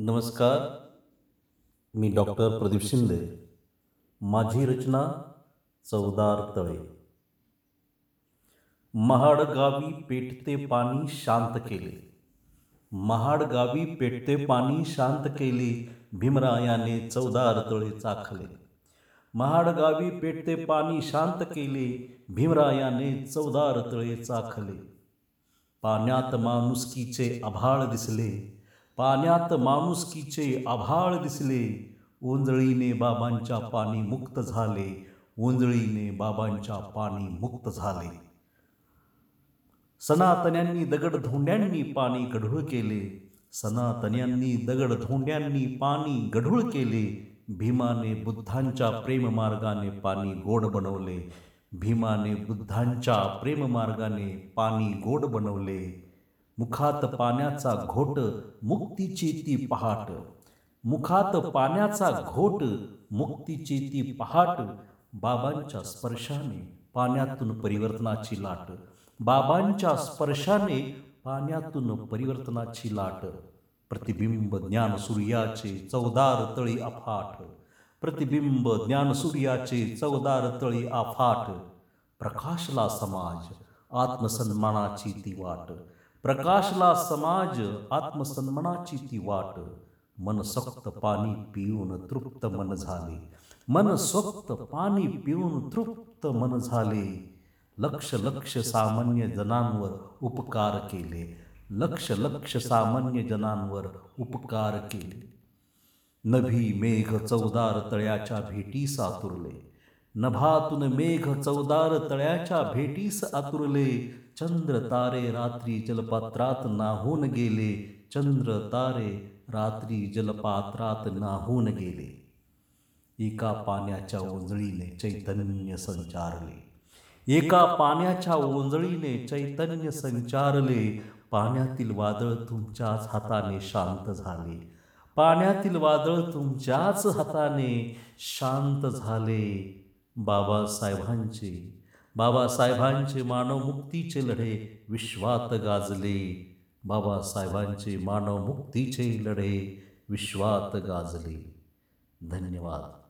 नमस्कार मी डॉक्टर प्रदीप शिंदे. माझी रचना चवदार तळे. महाड गावी पेटते पाणी शांत केले. महाड गावी पेटते पाणी शांत केले भीमरायाने चवदार तळे चाखले. महाड गावी पेटते पाणी शांत केले भीमरायाने चवदार तळे चाखले. पाण्यात माणुसकीचे आभाळ दिसले पाण्यात माणुसकीचे आभाळ दिसले. ओंजळीने बाबांच्या पाणी मुक्त झाले. ओंजळीने बाबांच्या पाणी मुक्त झाले. सनातन्यांनी दगड धोंड्यांनी पाणी गढूळ केले. सनातन्यांनी दगडधोंड्यांनी पाणी गढूळ केले. भीमाने बुद्धांच्या प्रेममार्गाने पाणी गोड बनवले. भीमाने बुद्धांच्या प्रेममार्गाने पाणी गोड बनवले. मुखात पाण्याचा घोट मुक्तीची ती पहाट. मुखात पाण्याचा घोट मुक्तीची ती पहाट. बाबांच्या स्पर्शाने पाण्यातून परिवर्तनाची लाट. बाबांच्या स्पर्शाने पाण्यातून परिवर्तनाची लाट. प्रतिबिंब ज्ञान सूर्याचे चवदार तळी अफाट. प्रतिबिंब ज्ञान सूर्याचे चवदार तळी अफाट. प्रकाशला समाज आत्मसन्मानाची ती वाट. प्रकाशला समाज आत्मसन्मानाची ती वाट. मन सोक्त पाणी पिऊन तृप्त मन झाले. मन सोक्त पाणी पिऊन तृप्त मन झाले. लक्ष लक्ष सामान्य जनांवर उपकार केले. लक्ष लक्ष सामान्य जनांवर उपकार केले. नभी मेघ चौदार तळ्याच्या भेटी सातुरले. नभातून मेघ चौदार तळ्याच्या भेटीस आतुरले चंद्र तारे रात्री जलपात्रात नाहून गेले चंद्र तारे रात्री जलपात्रात नाहून गेले. एका पाण्याच्या ओंजळीने चैतन्य संचारले. एका पाण्याच्या ओंजळीने चैतन्य संचारले. पाण्यातील वादळ तुमच्याच हाताने शांत झाले. पाण्यातील वादळ तुमच्याच हाताने शांत झाले. बाबासाहेबांचे. बाबासाहेबांचे मानवमुक्तीचे लढे विश्वात गाजले. बाबासाहेबांचे मानवमुक्तीचे लढे विश्वात गाजले. धन्यवाद.